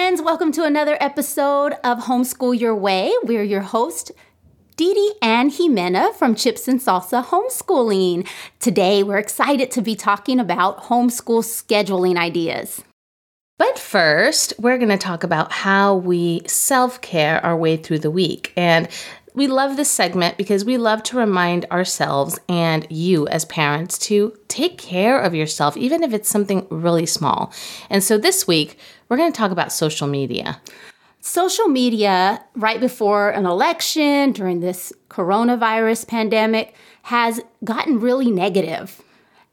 Friends. Welcome to another episode of Homeschool Your Way. We're your host, Dee and Jimena from Chips and Salsa Homeschooling. Today, we're excited to be talking about homeschool scheduling ideas. But first, we're going to talk about how we self care our way through the week. And we love this segment because we love to remind ourselves and you as parents to take care of yourself, even if it's something really small. And so this week, we're going to talk about social media. Social media, right before an election, during this coronavirus pandemic, has gotten really negative.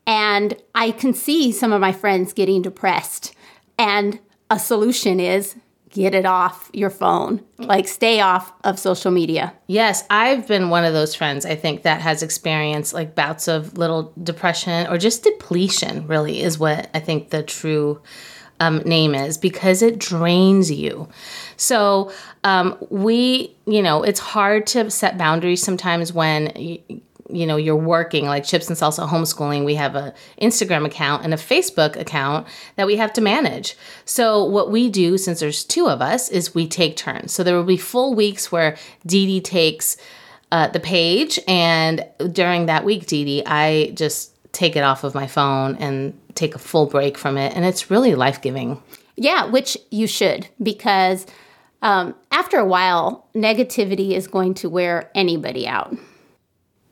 And I can see some of my friends getting depressed. And a solution is get it off your phone. Like stay off of social media. Yes, I've been one of those friends I think that has experienced like bouts of little depression or just depletion really is what I think the true um, name is because it drains you. So um, we, you know, it's hard to set boundaries sometimes when you, know you're working like chips and salsa homeschooling we have a instagram account and a facebook account that we have to manage so what we do since there's two of us is we take turns so there will be full weeks where Dee Dee takes uh, the page and during that week Dee Dee I just take it off of my phone and take a full break from it. And it's really life giving. Yeah, which you should, because um, after a while, negativity is going to wear anybody out.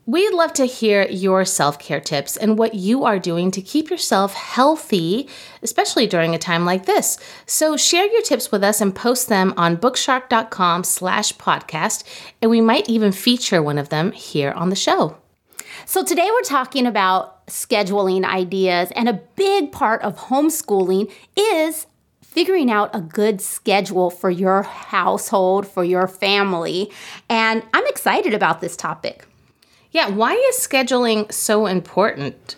We'd love to hear your self care tips and what you are doing to keep yourself healthy, especially during a time like this. So share your tips with us and post them on bookshark.com slash podcast, and we might even feature one of them here on the show. So today we're talking about scheduling ideas, and a big part of homeschooling is figuring out a good schedule for your household, for your family. And I'm excited about this topic. Yeah, why is scheduling so important?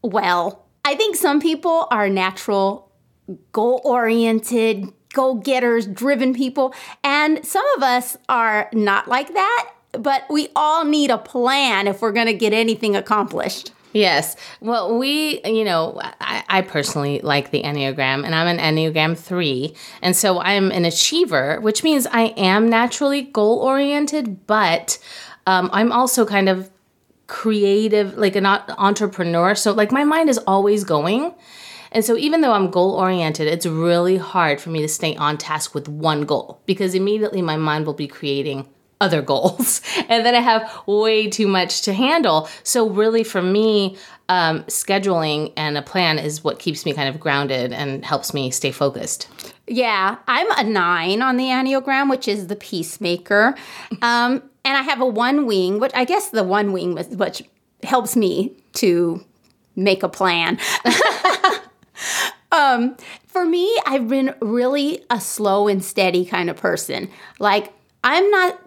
Well, I think some people are natural, goal oriented, go getters, driven people, and some of us are not like that. But we all need a plan if we're going to get anything accomplished. Yes. Well, we, you know, I, I, personally like the Enneagram, and I'm an Enneagram 3. And so I'm an achiever, which means I am naturally goal oriented, but um, I'm also kind of creative, like an entrepreneur. So, like, my mind is always going. And so, even though I'm goal oriented, it's really hard for me to stay on task with one goal because immediately my mind will be creating other goals and then i have way too much to handle so really for me um, scheduling and a plan is what keeps me kind of grounded and helps me stay focused yeah i'm a nine on the enneagram which is the peacemaker um, and i have a one wing which i guess the one wing which helps me to make a plan um, for me i've been really a slow and steady kind of person like I'm not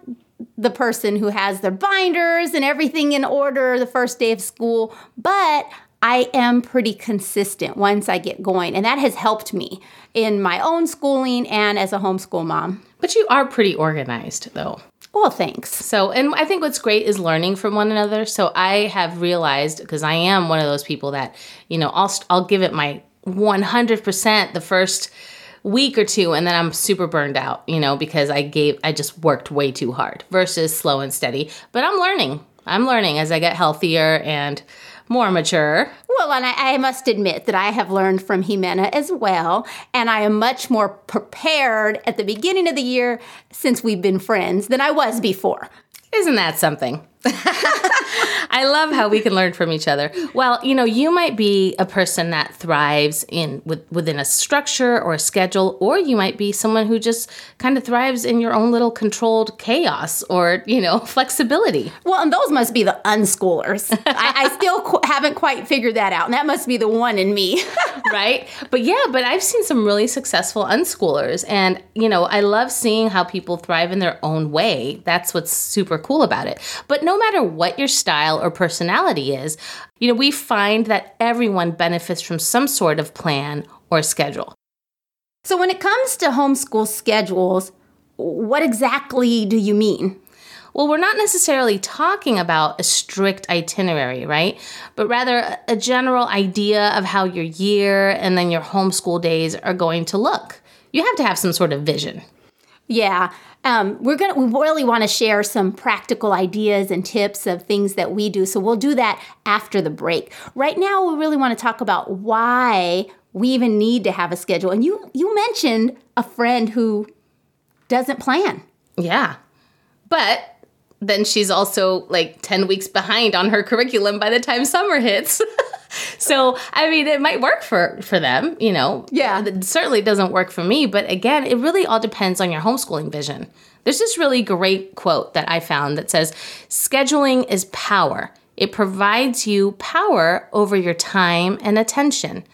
the person who has their binders and everything in order the first day of school, but I am pretty consistent once I get going. And that has helped me in my own schooling and as a homeschool mom. But you are pretty organized, though. Well, thanks. So, and I think what's great is learning from one another. So, I have realized because I am one of those people that, you know, I'll I'll give it my 100% the first week or two and then I'm super burned out, you know, because I gave I just worked way too hard versus slow and steady. But I'm learning. I'm learning as I get healthier and more mature. Well, and I, I, must admit that I have learned from Jimena as well, and I am much more prepared at the beginning of the year since we've been friends than I was before. Isn't that something? I love how we can learn from each other. Well, you know, you might be a person that thrives in with, within a structure or a schedule, or you might be someone who just kind of thrives in your own little controlled chaos or you know flexibility. Well, and those must be the unschoolers. I, I still qu- haven't quite figured that out, and that must be the one in me. right? But yeah, but I've seen some really successful unschoolers, and you know, I love seeing how people thrive in their own way. That's what's super cool about it. But no matter what your style or personality is, you know, we find that everyone benefits from some sort of plan or schedule. so, when it comes to homeschool schedules, what exactly do you mean? Well, we're not necessarily talking about a strict itinerary, right? But rather a general idea of how your year and then your homeschool days are going to look. You have to have some sort of vision. Yeah. Um, we're gonna we really want to share some practical ideas and tips of things that we do. So we'll do that after the break. Right now, we really want to talk about why we even need to have a schedule. And you you mentioned a friend who doesn't plan. Yeah. But then she's also like 10 weeks behind on her curriculum by the time summer hits. so, I mean, it might work for for them, you know. Yeah. It certainly doesn't work for me, but again, it really all depends on your homeschooling vision. There's this really great quote that I found that says, "Scheduling is power. It provides you power over your time and attention."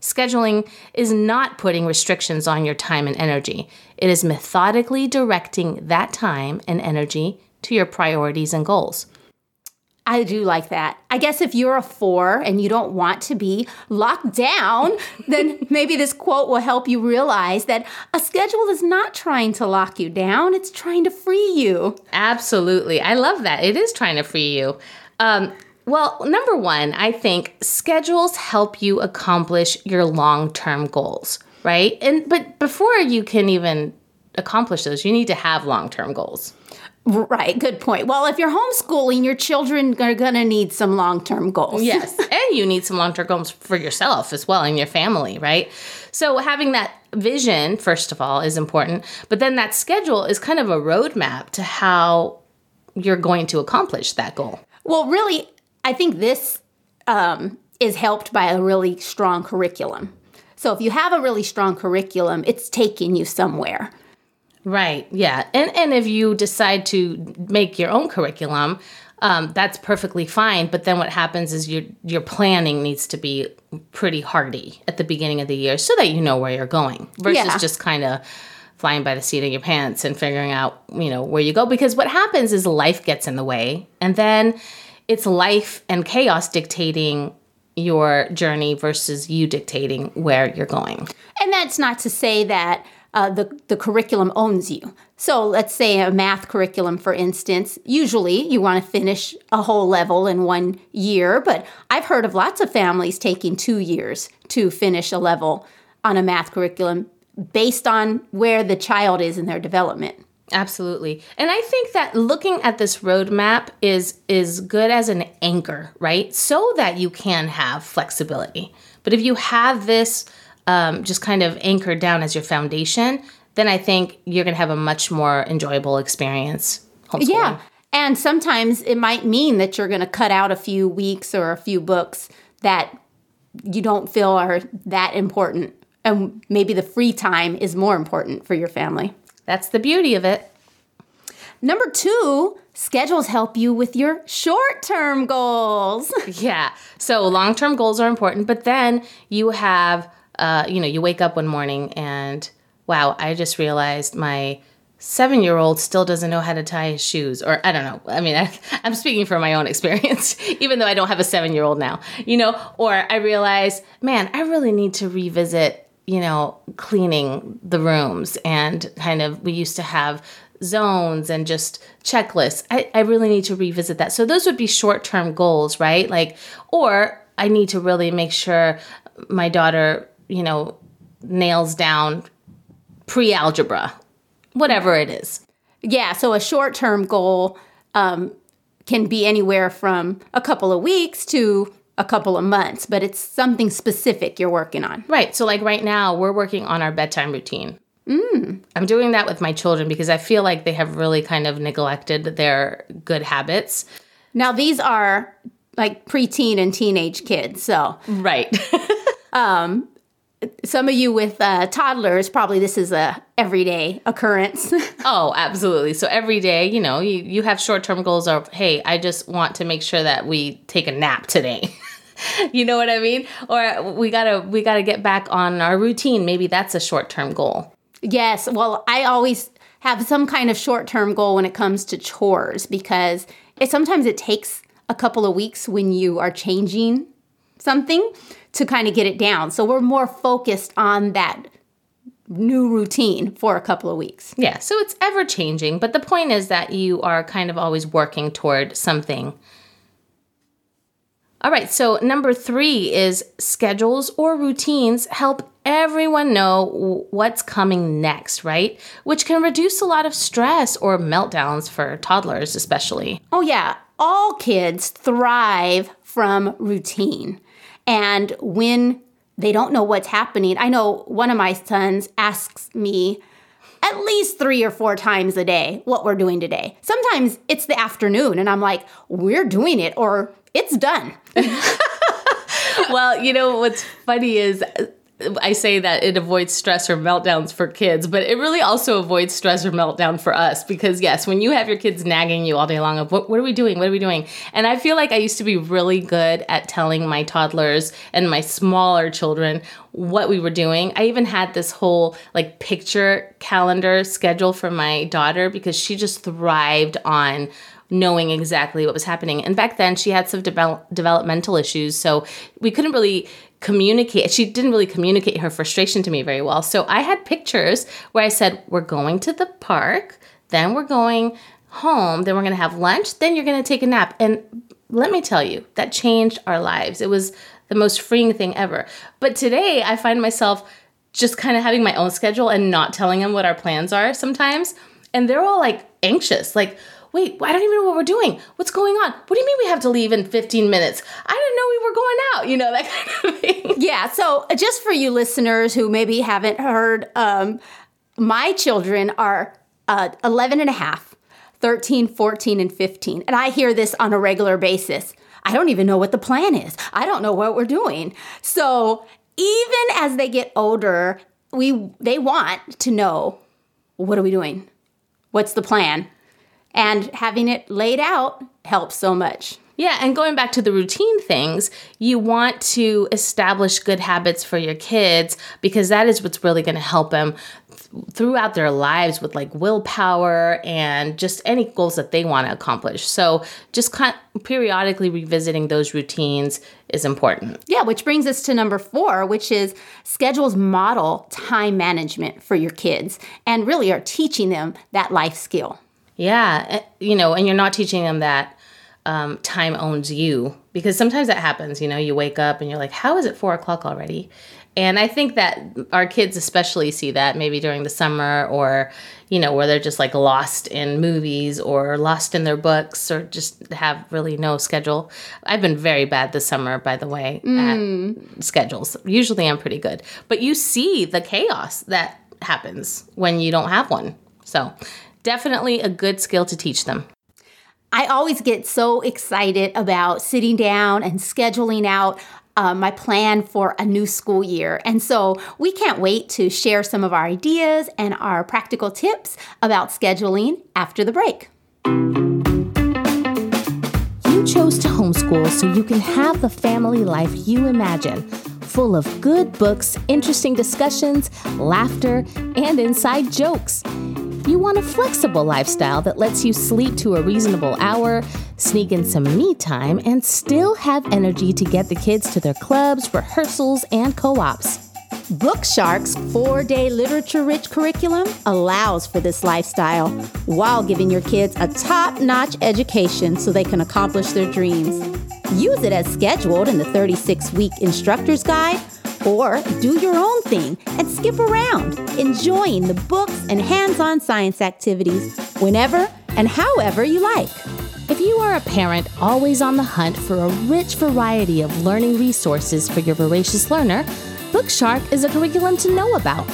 Scheduling is not putting restrictions on your time and energy. It is methodically directing that time and energy to your priorities and goals. I do like that. I guess if you're a four and you don't want to be locked down, then maybe this quote will help you realize that a schedule is not trying to lock you down, it's trying to free you. Absolutely. I love that. It is trying to free you. Um, well, number one, I think schedules help you accomplish your long term goals, right? And but before you can even accomplish those, you need to have long term goals. Right, good point. Well, if you're homeschooling, your children are going to need some long term goals. Yes. and you need some long term goals for yourself as well and your family, right? So having that vision, first of all, is important. But then that schedule is kind of a roadmap to how you're going to accomplish that goal. Well, really, I think this um, is helped by a really strong curriculum. So if you have a really strong curriculum, it's taking you somewhere. Right. Yeah. And and if you decide to make your own curriculum, um, that's perfectly fine. But then what happens is your your planning needs to be pretty hardy at the beginning of the year so that you know where you're going versus Yeah. just kind of flying by the seat of your pants and figuring out you know where you go. Because what happens is life gets in the way, and then it's life and chaos dictating your journey versus you dictating where you're going. And that's not to say that uh, the, the curriculum owns you. So let's say a math curriculum, for instance, usually you want to finish a whole level in one year, but I've heard of lots of families taking two years to finish a level on a math curriculum based on where the child is in their development. Absolutely. And I think that looking at this roadmap is is good as an anchor, right? So that you can have flexibility. But if you have this um, just kind of anchored down as your foundation, then I think you're going to have a much more enjoyable experience. Yeah. And sometimes it might mean that you're going to cut out a few weeks or a few books that you don't feel are that important. And maybe the free time is more important for your family. That's the beauty of it. Number two, schedules help you with your short term goals. Yeah. So long term goals are important, but then you have, uh, you know, you wake up one morning and wow, I just realized my seven year old still doesn't know how to tie his shoes. Or I don't know. I mean, I, I'm speaking from my own experience, even though I don't have a seven year old now, you know, or I realize, man, I really need to revisit you know, cleaning the rooms and kind of, we used to have zones and just checklists. I, I really need to revisit that. So those would be short term goals, right? Like, or I need to really make sure my daughter, you know, nails down pre algebra, whatever it is. yeah, so a short term goal um, can be anywhere from a couple of weeks to a couple of months, but it's something specific you're working on. Right. So, like right now, we're working on our bedtime routine. Mm. I'm doing that with my children because I feel like they have really kind of neglected their good habits. Now, these are like preteen and teenage kids. So, Right. some of you with uh, toddlers, probably this is a everyday occurrence. oh, absolutely. So every day, you know, you, you have short term goals of, hey, I just want to make sure that we take a nap today. you know what I mean? Or we gotta we gotta get back on our routine. Maybe that's a short term goal. yes. Well, I always have some kind of short term goal when it comes to chores because it sometimes it takes a couple of weeks when you are changing something to kind of get it down. So we're more focused on that new routine for a couple of weeks. Yeah, so it's ever changing, but the point is that you are kind of always working toward something. All right, so number three is schedules or routines help everyone know what's coming next, right? Which can reduce a lot of stress or meltdowns for toddlers, especially. Oh, yeah. All kids thrive from routine. And when they don't know what's happening, I know one of my sons asks me at least three or four times a day what we're doing today. Sometimes it's the afternoon, and I'm like, we're doing it, or it's done. well, you know what's funny is I say that it avoids stress or meltdowns for kids, but it really also avoids stress or meltdown for us because yes, when you have your kids nagging you all day long of what, what are we doing? What are we doing? And I feel like I used to be really good at telling my toddlers and my smaller children what we were doing. I even had this whole like picture calendar schedule for my daughter because she just thrived on knowing exactly what was happening. And back then, she had some develop- developmental issues, so we couldn't really communicate. She didn't really communicate her frustration to me very well. So I had pictures where I said, We're going to the park, then we're going home, then we're going to have lunch, then you're going to take a nap. And let me tell you, that changed our lives. It was the most freeing thing ever. But today, I find myself just kind of having my own schedule and not telling them what our plans are sometimes. And they're all like anxious, like, wait, I don't even know what we're doing. What's going on? What do you mean we have to leave in 15 minutes? I didn't know we were going out, you know, that kind of thing. Yeah, so just for you listeners who maybe haven't heard, um, my children are uh, 11 and a half, 13, 14, and 15. And I hear this on a regular basis. I don't even know what the plan is. I don't know what we're doing. So even as they get older, we they want to know what are we doing? What's the plan? And having it laid out helps so much. Yeah, and going back to the routine things, you want to establish good habits for your kids because that is what's really going to help them th- throughout their lives with like willpower and just any goals that they want to accomplish. So, just kind periodically revisiting those routines is important. Yeah, which brings us to number four, which is schedules model time management for your kids and really are teaching them that life skill. Yeah, eh, you know, and you're not teaching them that um, time owns you because sometimes that happens. You know, you wake up and you're like, "How is it four o'clock already?" And I think that our kids especially see that maybe during the summer or, you know, where they're just like lost in movies or lost in their books or just have really no schedule. I've been very bad this summer, by the way, at schedules. Usually I'm pretty good. But you see the chaos that happens when you don't have one. So definitely a good skill to teach them. I always get so excited about sitting down and scheduling out uh, my plan for a new school year. And so we can't wait to share some of our ideas and our practical tips about scheduling after the break. You chose to homeschool so you can have the family life you imagine, full of good books, interesting discussions, laughter, and inside jokes. You want a flexible lifestyle that lets you sleep to a reasonable hour, sneak in some me time, and still have energy to get the kids to their clubs, rehearsals, and co ops. Bookshark's four day literature rich curriculum allows for this lifestyle while giving your kids a top notch education so they can accomplish their dreams. Use it as scheduled in the 36 week instructor's guide or do your own thing and skip around, enjoying the books and hands on science activities whenever and however you like. If you are a parent always on the hunt for a rich variety of learning resources for your voracious learner, Bookshark is a curriculum to know about.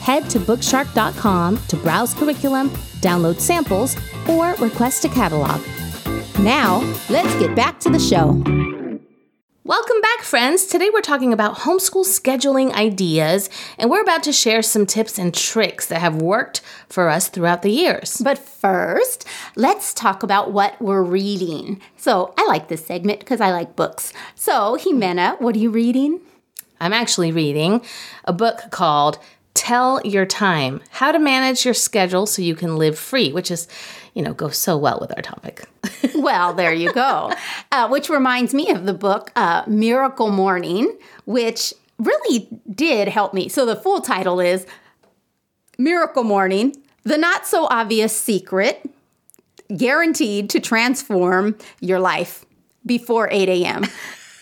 Head to bookshark.com to browse curriculum, download samples, or request a catalog. Now, let's get back to the show. Welcome back, friends. Today we're talking about homeschool scheduling ideas, and we're about to share some tips and tricks that have worked for us throughout the years. But first, let's talk about what we're reading. So, I like this segment because I like books. So, Jimena, what are you reading? I'm actually reading a book called Tell Your Time How to Manage Your Schedule So You Can Live Free, which is, you know, goes so well with our topic. well, there you go. Uh, which reminds me of the book uh, Miracle Morning, which really did help me. So the full title is Miracle Morning The Not So Obvious Secret Guaranteed to Transform Your Life Before 8 a.m.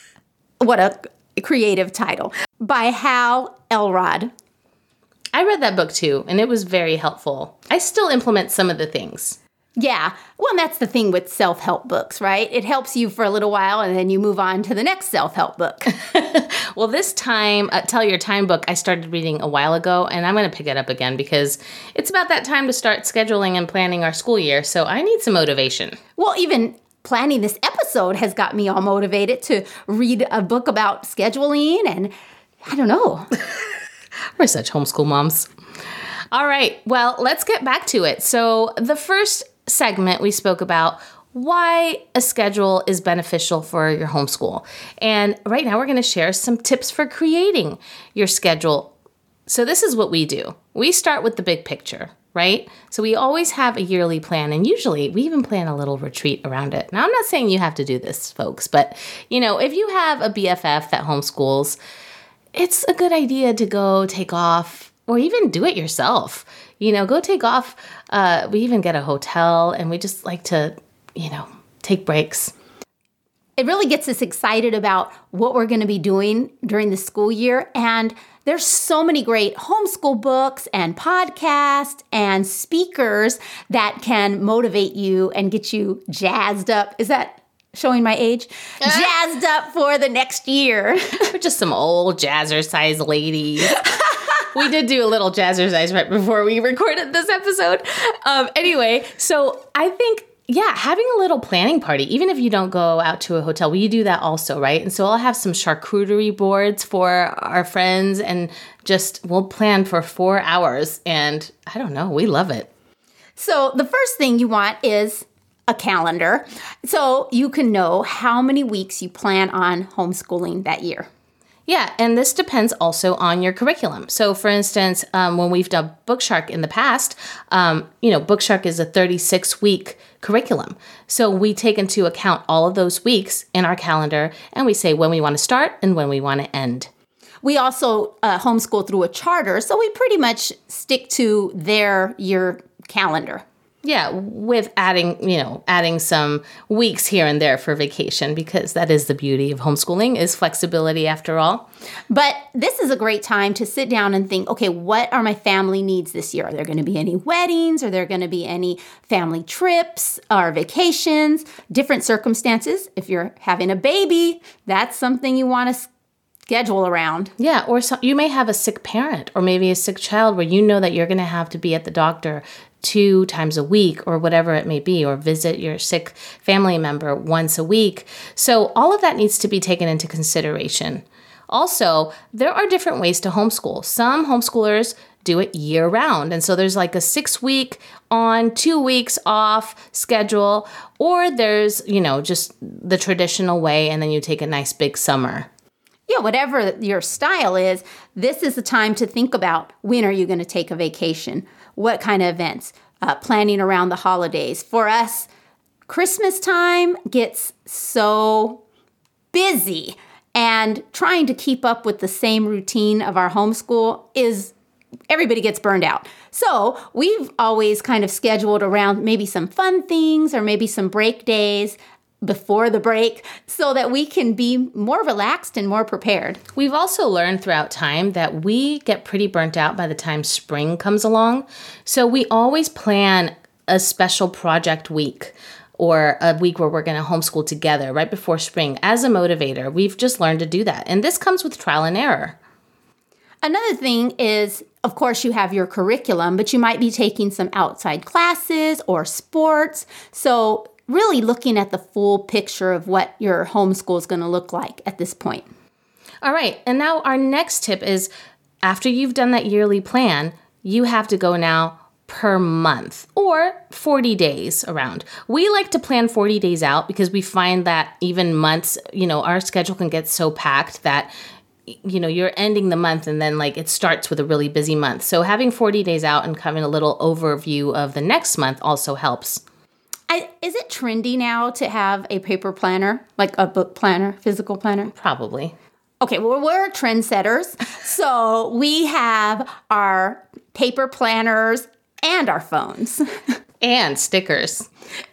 what a creative title by Hal Elrod. I read that book too, and it was very helpful. I still implement some of the things. Yeah. Well, that's the thing with self help books, right? It helps you for a little while and then you move on to the next self help book. well, this time, uh, Tell Your Time book, I started reading a while ago and I'm going to pick it up again because it's about that time to start scheduling and planning our school year. So I need some motivation. Well, even planning this episode has got me all motivated to read a book about scheduling and I don't know. We're such homeschool moms. All right, well, let's get back to it. So, the first segment we spoke about why a schedule is beneficial for your homeschool. And right now, we're going to share some tips for creating your schedule. So, this is what we do we start with the big picture right? So we always have a yearly plan, and usually we even plan a little retreat around it. Now, I'm not saying you have to do this, folks, but you know, if you have a BFF that homeschools, it's a good idea to go take off or even do it yourself. You know, go take off. Uh, we even get a hotel and we just like to, you know, take breaks. It really gets us excited about what we're going to be doing during the school year. And there's so many great homeschool books and podcasts and speakers that can motivate you and get you jazzed up. Is that showing my age, jazzed up for the next year. We're just some old jazzercise ladies. we did do a little jazzercise right before we recorded this episode. Um, anyway, so I think yeah, having a little planning party, even if you don't go out to a hotel, we do that also, right? And so I'll have some charcuterie boards for our friends and just we'll plan for four hours. And I don't know, we love it. So the first thing you want is a calendar so you can know how many weeks you plan on homeschooling that year. Yeah, and this depends also on your curriculum. So, for instance, um, when we've done Bookshark in the past, um, you know, Bookshark is a 36 week curriculum. So, we take into account all of those weeks in our calendar and we say when we want to start and when we want to end. We also uh, homeschool through a charter, so we pretty much stick to their year calendar. Yeah, with adding, you know, adding some weeks here and there for vacation because that is the beauty of homeschooling is flexibility after all. But this is a great time to sit down and think, okay, what are my family needs this year? Are there going to be any weddings? Are there going to be any family trips or vacations? Different circumstances. If you're having a baby, that's something you want to schedule around. Yeah, or so, you may have a sick parent or maybe a sick child where you know that you're going to have to be at the doctor two times a week or whatever it may be, or visit your sick family member once a week. So, all of that needs to be taken into consideration. Also, there are different ways to homeschool. Some homeschoolers do it year round. And so there's like a six week on, two weeks off schedule, or there's, you know, just the traditional way, and then you take a nice big summer. Yeah, whatever your style is, this is the time to think about when are you going to take a vacation? What kind of events, uh, planning around the holidays. For us, Christmas time gets so busy, and trying to keep up with the same routine of our homeschool is everybody gets burned out. So we've always kind of scheduled around maybe some fun things or maybe some break days before the break so that we can be more relaxed and more prepared. We've also learned throughout time that we get pretty burnt out by the time spring comes along. So we always plan a special project week or a week where we're going to homeschool together right before spring as a motivator. We've just learned to do that. And this comes with trial and error. Another thing is, of course, you have your curriculum, but you might be taking some outside classes or sports. So really looking at the full picture of what your homeschool is going to look like at this point. All right. And now our next tip is after you've done that yearly plan, you have to go now per month or 40 days around. We like to plan 40 days out because we find that even months, you know, our schedule can get so packed that you know you're ending the month and then like it starts with a really busy month so having 40 days out and having a little overview of the next month also helps I, is it trendy now to have a paper planner? Like a book planner physical planner? Probably. Okay well we're trendsetters. So we have our paper planners and our phones. And stickers.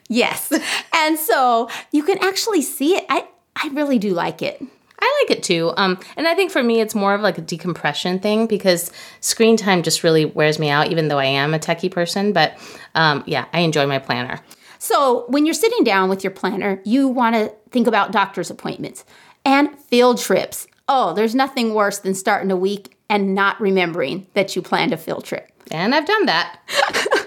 Yes. And so you can actually see it. I i really do like it. I like it too. Um, and I think for me, it's more of like a decompression thing because screen time just really wears me out, even though I am a techie person. But um, yeah, I enjoy my planner. So when you're sitting down with your planner, you want to think about doctor's appointments and field trips. Oh, there's nothing worse than starting a week and not remembering that you planned a field trip. And I've done that.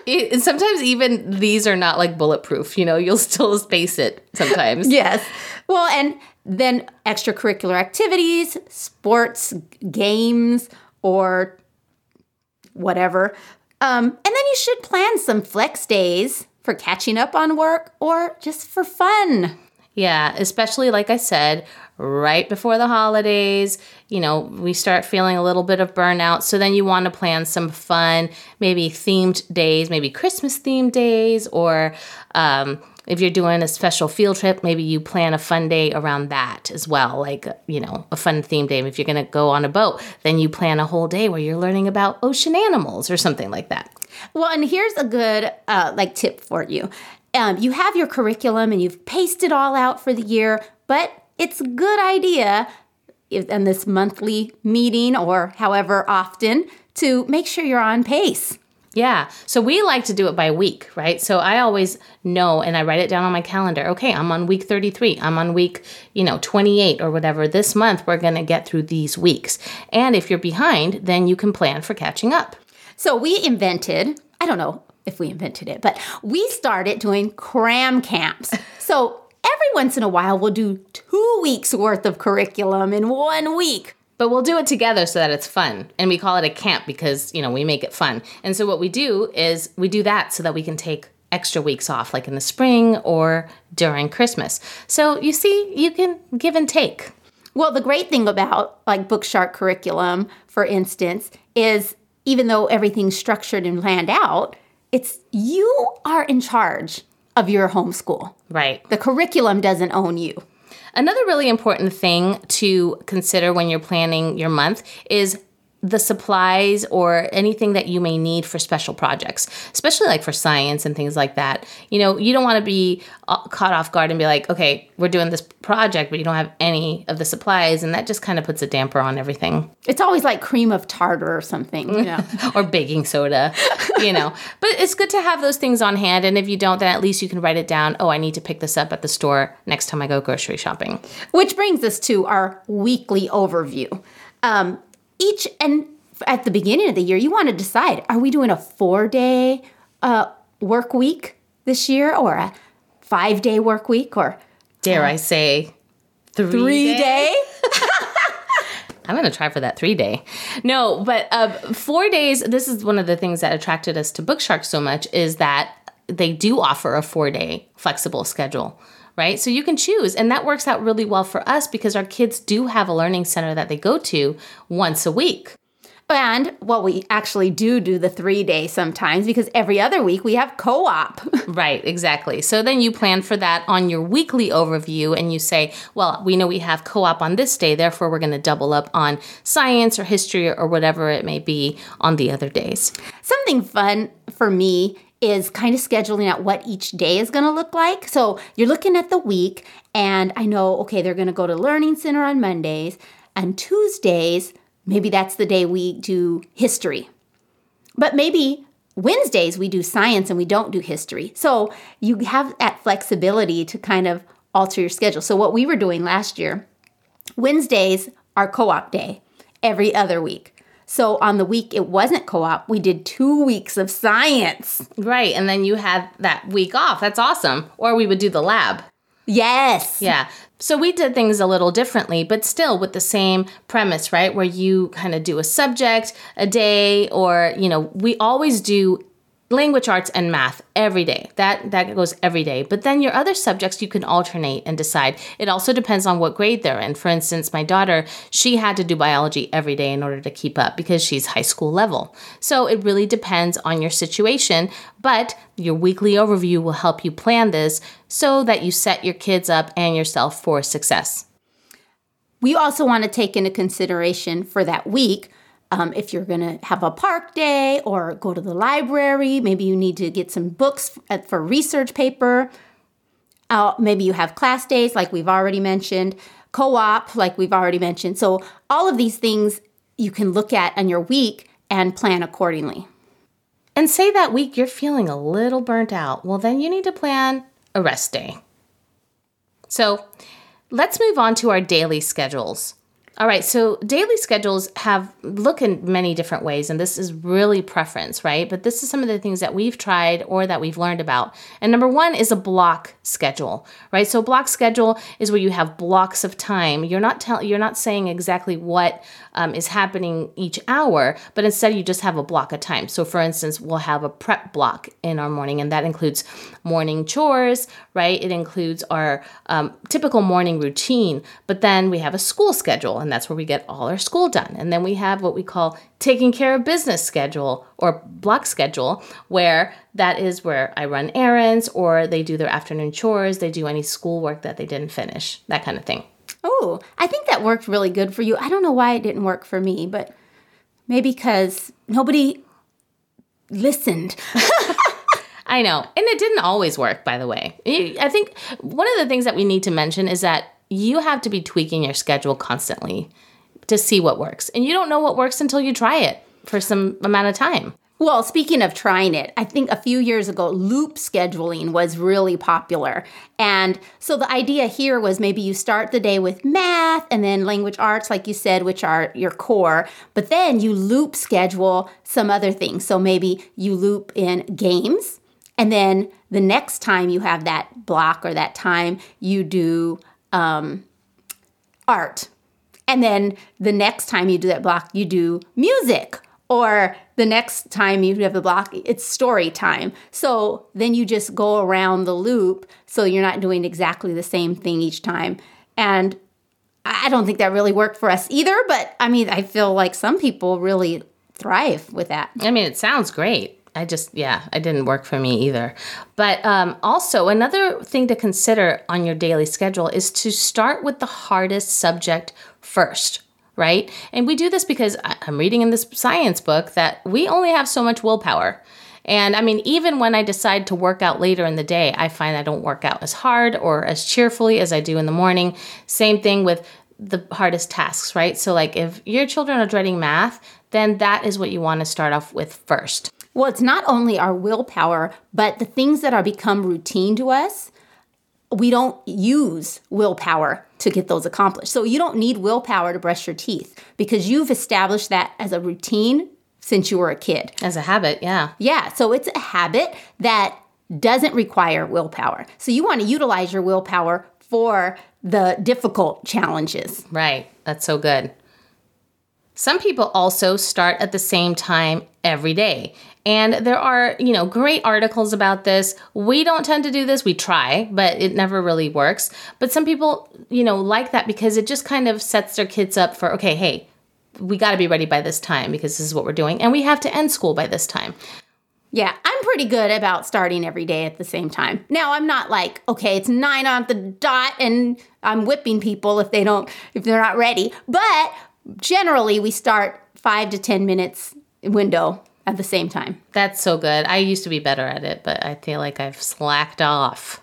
it, sometimes even these are not like bulletproof, you know, you'll still space it sometimes. yes. Well, and then extracurricular activities, sports, games, or whatever. Um, and then you should plan some flex days for catching up on work or just for fun. Yeah, especially like I said, right before the holidays, you know, we start feeling a little bit of burnout. So then you want to plan some fun, maybe themed days, maybe Christmas themed days, or um, if you're doing a special field trip, maybe you plan a fun day around that as well, like, you know, a fun theme day. If you're going to go on a boat, then you plan a whole day where you're learning about ocean animals or something like that. Well, and here's a good uh, like tip for you. Um, you have your curriculum and you've paced it all out for the year, but it's a good idea in this monthly meeting or however often to make sure you're on pace. Yeah. So we like to do it by week, right? So I always know and I write it down on my calendar. Okay, I'm on week 33. I'm on week, you know, 28 or whatever. This month we're going to get through these weeks. And if you're behind, then you can plan for catching up. So we invented, I don't know if we invented it, but we started doing cram camps. So every once in a while we'll do 2 weeks worth of curriculum in 1 week. But we'll do it together so that it's fun. And we call it a camp because you know we make it fun. And so what we do is we do that so that we can take extra weeks off like in the spring or during christmas. So you see you can give and take. Well the great thing about like bookshark curriculum for instance is even though everything's structured and planned out it's you are in charge of your homeschool right. The curriculum doesn't own you. Another really important thing to consider when you're planning your month is the supplies or anything that you may need for special projects, especially like for science and things like that. You know, you don't want to be uh, caught off guard and be like, okay, we're doing this project, but you don't have any of the supplies. And that just kind of puts a damper on everything. It's always like cream of tartar or something, you know, or baking soda, you know. But it's good to have those things on hand. And if you don't, then at least you can write it down. Oh, I need to pick this up at the store next time I go grocery shopping. Which brings us to our weekly overview. Um, each and at the beginning of the year, you want to decide: Are we doing a four-day uh, work week this year, or a five-day work week, or dare uh, I say, three, three day? day? I'm going to try for that three day. No, but uh, four days. This is one of the things that attracted us to Bookshark so much is that they do offer a four day flexible schedule right? So you can choose. And that works out really well for us because our kids do have a learning center that they go to once a week. And well, we actually do do the three day sometimes because every other week we have co op. right, exactly. So then you plan for that on your weekly overview and you say, well, we know we have co op on this day, therefore we're going to double up on science or history or whatever it may be on the other days. Something fun for me is kind of scheduling out what each day is going to look like. So you're looking at the week, and I know, okay, they're going to go to Learning Center on Mondays, and Tuesdays, maybe that's the day we do history. But maybe Wednesdays we do science and we don't do history. So you have that flexibility to kind of alter your schedule. So what we were doing last year, Wednesdays are co op day every other week. So on the week it wasn't co op, we did two weeks of science. Right. And then you had that week off. That's awesome. Or we would do the lab. Yes. Yeah. So we did things a little differently, but still with the same premise, right? Where you kind of do a subject a day, or, you know, we always do language arts and math every day. That that goes every day. But then your other subjects you can alternate and decide. It also depends on what grade they're in. For instance my daughter she had to do biology every day in order to keep up because she's high school level. So it really depends on your situation but your weekly overview will help you plan this so that you set your kids up and yourself for success. We also want to take into consideration for that week um, if you're going to have a park day or go to the library, maybe you need to get some books for research paper. Uh, maybe you have class days, like we've already mentioned, co op, like we've already mentioned. So, all of these things you can look at on your week and plan accordingly. And say that week you're feeling a little burnt out. Well, then you need to plan a rest day. So, let's move on to our daily schedules. All right, so daily schedules have look in many different ways, and this is really preference, right? But this is some of the things that we've tried or that we've learned about. And number one is a block schedule, right? So block schedule is where you have blocks of time. You're not telling, you're not saying exactly what um, is happening each hour, but instead you just have a block of time. So, for instance, we'll have a prep block in our morning, and that includes morning chores, right? It includes our um, typical morning routine, but then we have a school schedule, and that's where we get all our school done. And then we have what we call taking care of business schedule or block schedule, where that is where I run errands or they do their afternoon chores, they do any schoolwork that they didn't finish, that kind of thing. Oh, I think that worked really good for you. I don't know why it didn't work for me, but maybe because nobody listened. I know. And it didn't always work, by the way. I think one of the things that we need to mention is that you have to be tweaking your schedule constantly to see what works. And you don't know what works until you try it for some amount of time. Well, speaking of trying it, I think a few years ago, loop scheduling was really popular. And so the idea here was maybe you start the day with math and then language arts, like you said, which are your core, but then you loop schedule some other things. So maybe you loop in games, and then the next time you have that block or that time, you do um, art. And then the next time you do that block, you do music or the next time you have the block, it's story time. So then you just go around the loop so you're not doing exactly the same thing each time. And I don't think that really worked for us either, but I mean, I feel like some people really thrive with that. I mean, it sounds great. I just, yeah, it didn't work for me either. But um, also, another thing to consider on your daily schedule is to start with the hardest subject first right? And we do this because I'm reading in this science book that we only have so much willpower. And I mean, even when I decide to work out later in the day, I find I don't work out as hard or as cheerfully as I do in the morning. Same thing with the hardest tasks, right? So, like, if your children are dreading math, then that is what you want to start off with first. Well, it's not only our willpower, but the things that are become routine to us we don't use willpower to get those accomplished. So you don't need willpower to brush your teeth because you've established that as a routine since you were a kid. As a habit, yeah. Yeah, so it's a habit that doesn't require willpower. So you want to utilize your willpower for the difficult challenges. Right. That's so good. Some people also start at the same time every day. And there are, you know, great articles about this. We don't tend to do this. We try, but it never really works. But some people, you know, like that because it just kind of sets their kids up for, okay, hey, we got to be ready by this time because this is what we're doing. And we have to end school by this time. Yeah, I'm pretty good about starting every day at the same time. Now, I'm not like, okay, it's nine on the dot and I'm whipping people if they don't, if they're not ready. But generally, we start five to 10 minutes window at the same time. That's so good. I used to be better at it, but I feel like I've slacked off.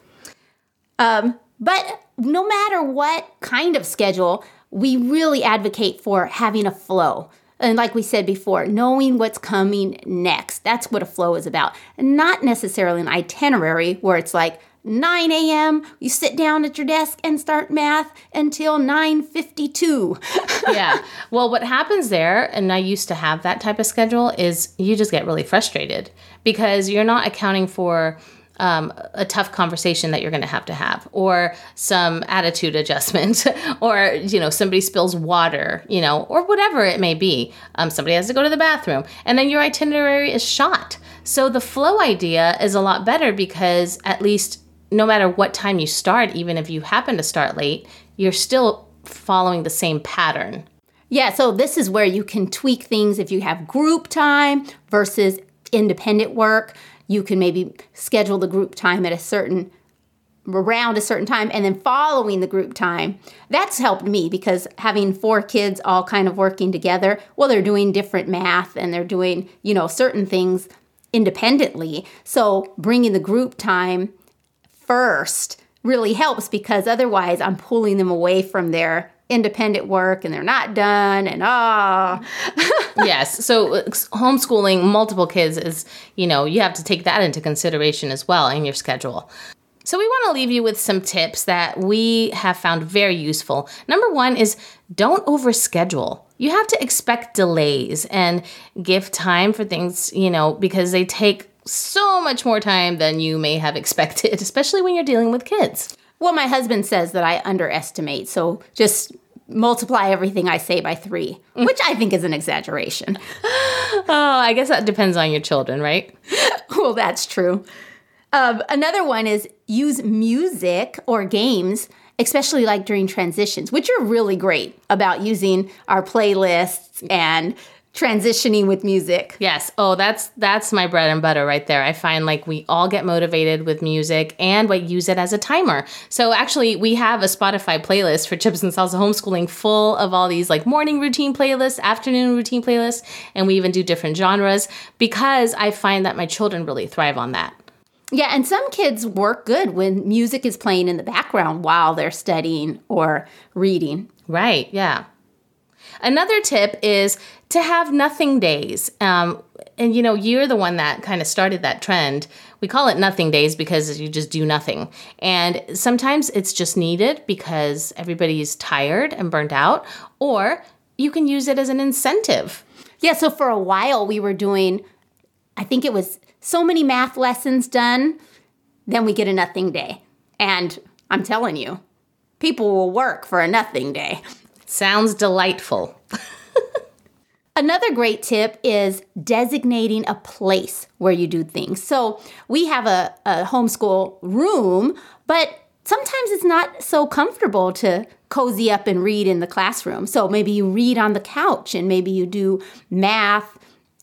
Um, but no matter what kind of schedule, we really advocate for having a flow. And like we said before, knowing what's coming next. That's what a flow is about. And not necessarily an itinerary where it's like, 9 a.m. You sit down at your desk and start math until 9:52. yeah. Well, what happens there, and I used to have that type of schedule, is you just get really frustrated because you're not accounting for um, a tough conversation that you're going to have to have, or some attitude adjustment, or you know somebody spills water, you know, or whatever it may be. Um, somebody has to go to the bathroom, and then your itinerary is shot. So the flow idea is a lot better because at least no matter what time you start, even if you happen to start late, you're still following the same pattern. Yeah, so this is where you can tweak things if you have group time versus independent work. You can maybe schedule the group time at a certain around a certain time and then following the group time. That's helped me because having four kids all kind of working together well they're doing different math and they're doing you know certain things independently. So bringing the group time first really helps because otherwise i'm pulling them away from their independent work and they're not done and ah. Oh. yes. So uh, homeschooling multiple kids is you know you have to take that into consideration as well in your schedule. So we want to leave you with some tips that we have found very useful. Number one is don't overschedule. You have to expect delays and give time for things you know because they take so much more time than you may have expected especially when you're dealing with kids well, my husband says that I underestimate, so just multiply everything I say by three, which I think is an exaggeration. oh, I guess that depends on your children, right? well, that's true. Um, another one is use music or games, especially like during transitions, which are really great about using our playlists and transitioning with music. Yes. Oh, that's that's my bread and butter right there. I find like we all get motivated with music and we use it as a timer. So actually we have a Spotify playlist for Chips and Salsa homeschooling full of all these like morning routine playlists, afternoon routine playlists, and we even do different genres because I find that my children really thrive on that. Yeah, and some kids work good when music is playing in the background while they're studying or reading. Right, yeah. Another tip is to have nothing days. Um, and you know, you're the one that kind of started that trend. We call it nothing days because you just do nothing. And sometimes it's just needed because everybody's tired and burnt out, or you can use it as an incentive. Yeah, so for a while we were doing, I think it was so many math lessons done, then we get a nothing day. And I'm telling you, people will work for a nothing day. Sounds delightful. Another great tip is designating a place where you do things. So we have a, a homeschool room, but sometimes it's not so comfortable to cozy up and read in the classroom. So maybe you read on the couch and maybe you do math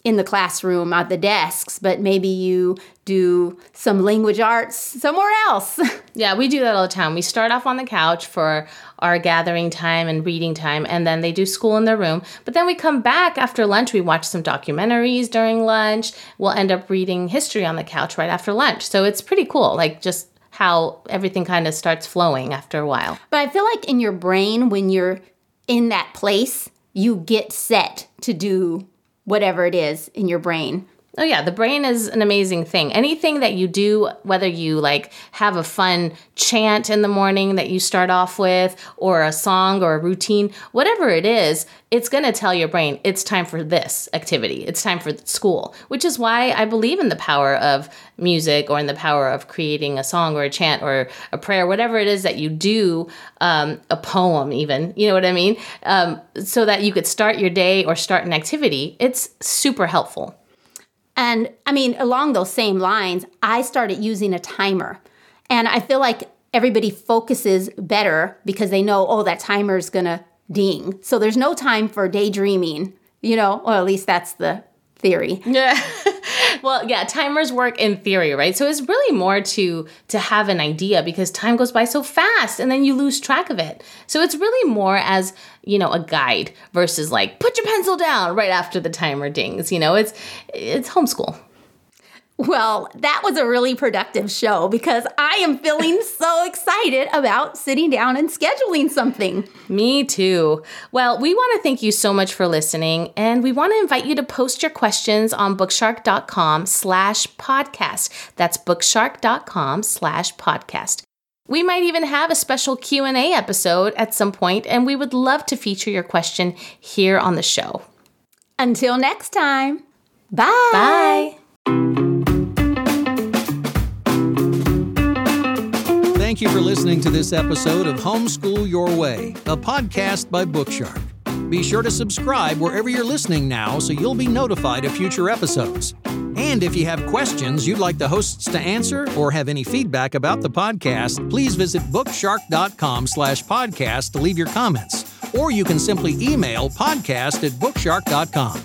in the classroom at the desks, but maybe you do some language arts somewhere else. yeah, we do that all the time. We start off on the couch for our gathering time and reading time, and then they do school in their room. But then we come back after lunch, we watch some documentaries during lunch. We'll end up reading history on the couch right after lunch. So it's pretty cool, like just how everything kind of starts flowing after a while. But I feel like in your brain, when you're in that place, you get set to do whatever it is in your brain. Oh yeah, the brain is an amazing thing. Anything that you do, whether you like have a fun chant in the morning that you start off with or a song or a routine, whatever it is, it's going to tell your brain it's time for this activity. It's time for school, which is why I believe in the power of music or in the power of creating a song or a chant or a prayer, whatever it is that you do, um, a poem even, you know what I mean? Um, so that you could start your day or start an activity. It's super helpful. And I mean, along those same lines, I started using a timer. And I feel like everybody focuses better because they know, oh, that timer is going to ding. So there's no time for daydreaming, you know, or at least that's the theory. Yeah. well, yeah, timers work in theory, right? So it's really more to to have an idea because time goes by so fast and then you lose track of it. So it's really more as, you know, a guide versus like put your pencil down right after the timer dings, you know? It's it's homeschool. Well, that was a really productive show because I am feeling so excited about sitting down and scheduling something. Me too. Well, we want to thank you so much for listening, and we want to invite you to post your questions on bookshark.com slash podcast. That's bookshark.com slash podcast. We might even have a special Q&A episode at some point, and we would love to feature your question here on the show. Until next time, bye. Bye. Thank you for listening to this episode of Homeschool Your Way, a podcast by Bookshark. Be sure to subscribe wherever you're listening now so you'll be notified of future episodes. And if you have questions you'd like the hosts to answer or have any feedback about the podcast, please visit bookshark.com slash podcast to leave your comments. Or you can simply email podcast at bookshark.com.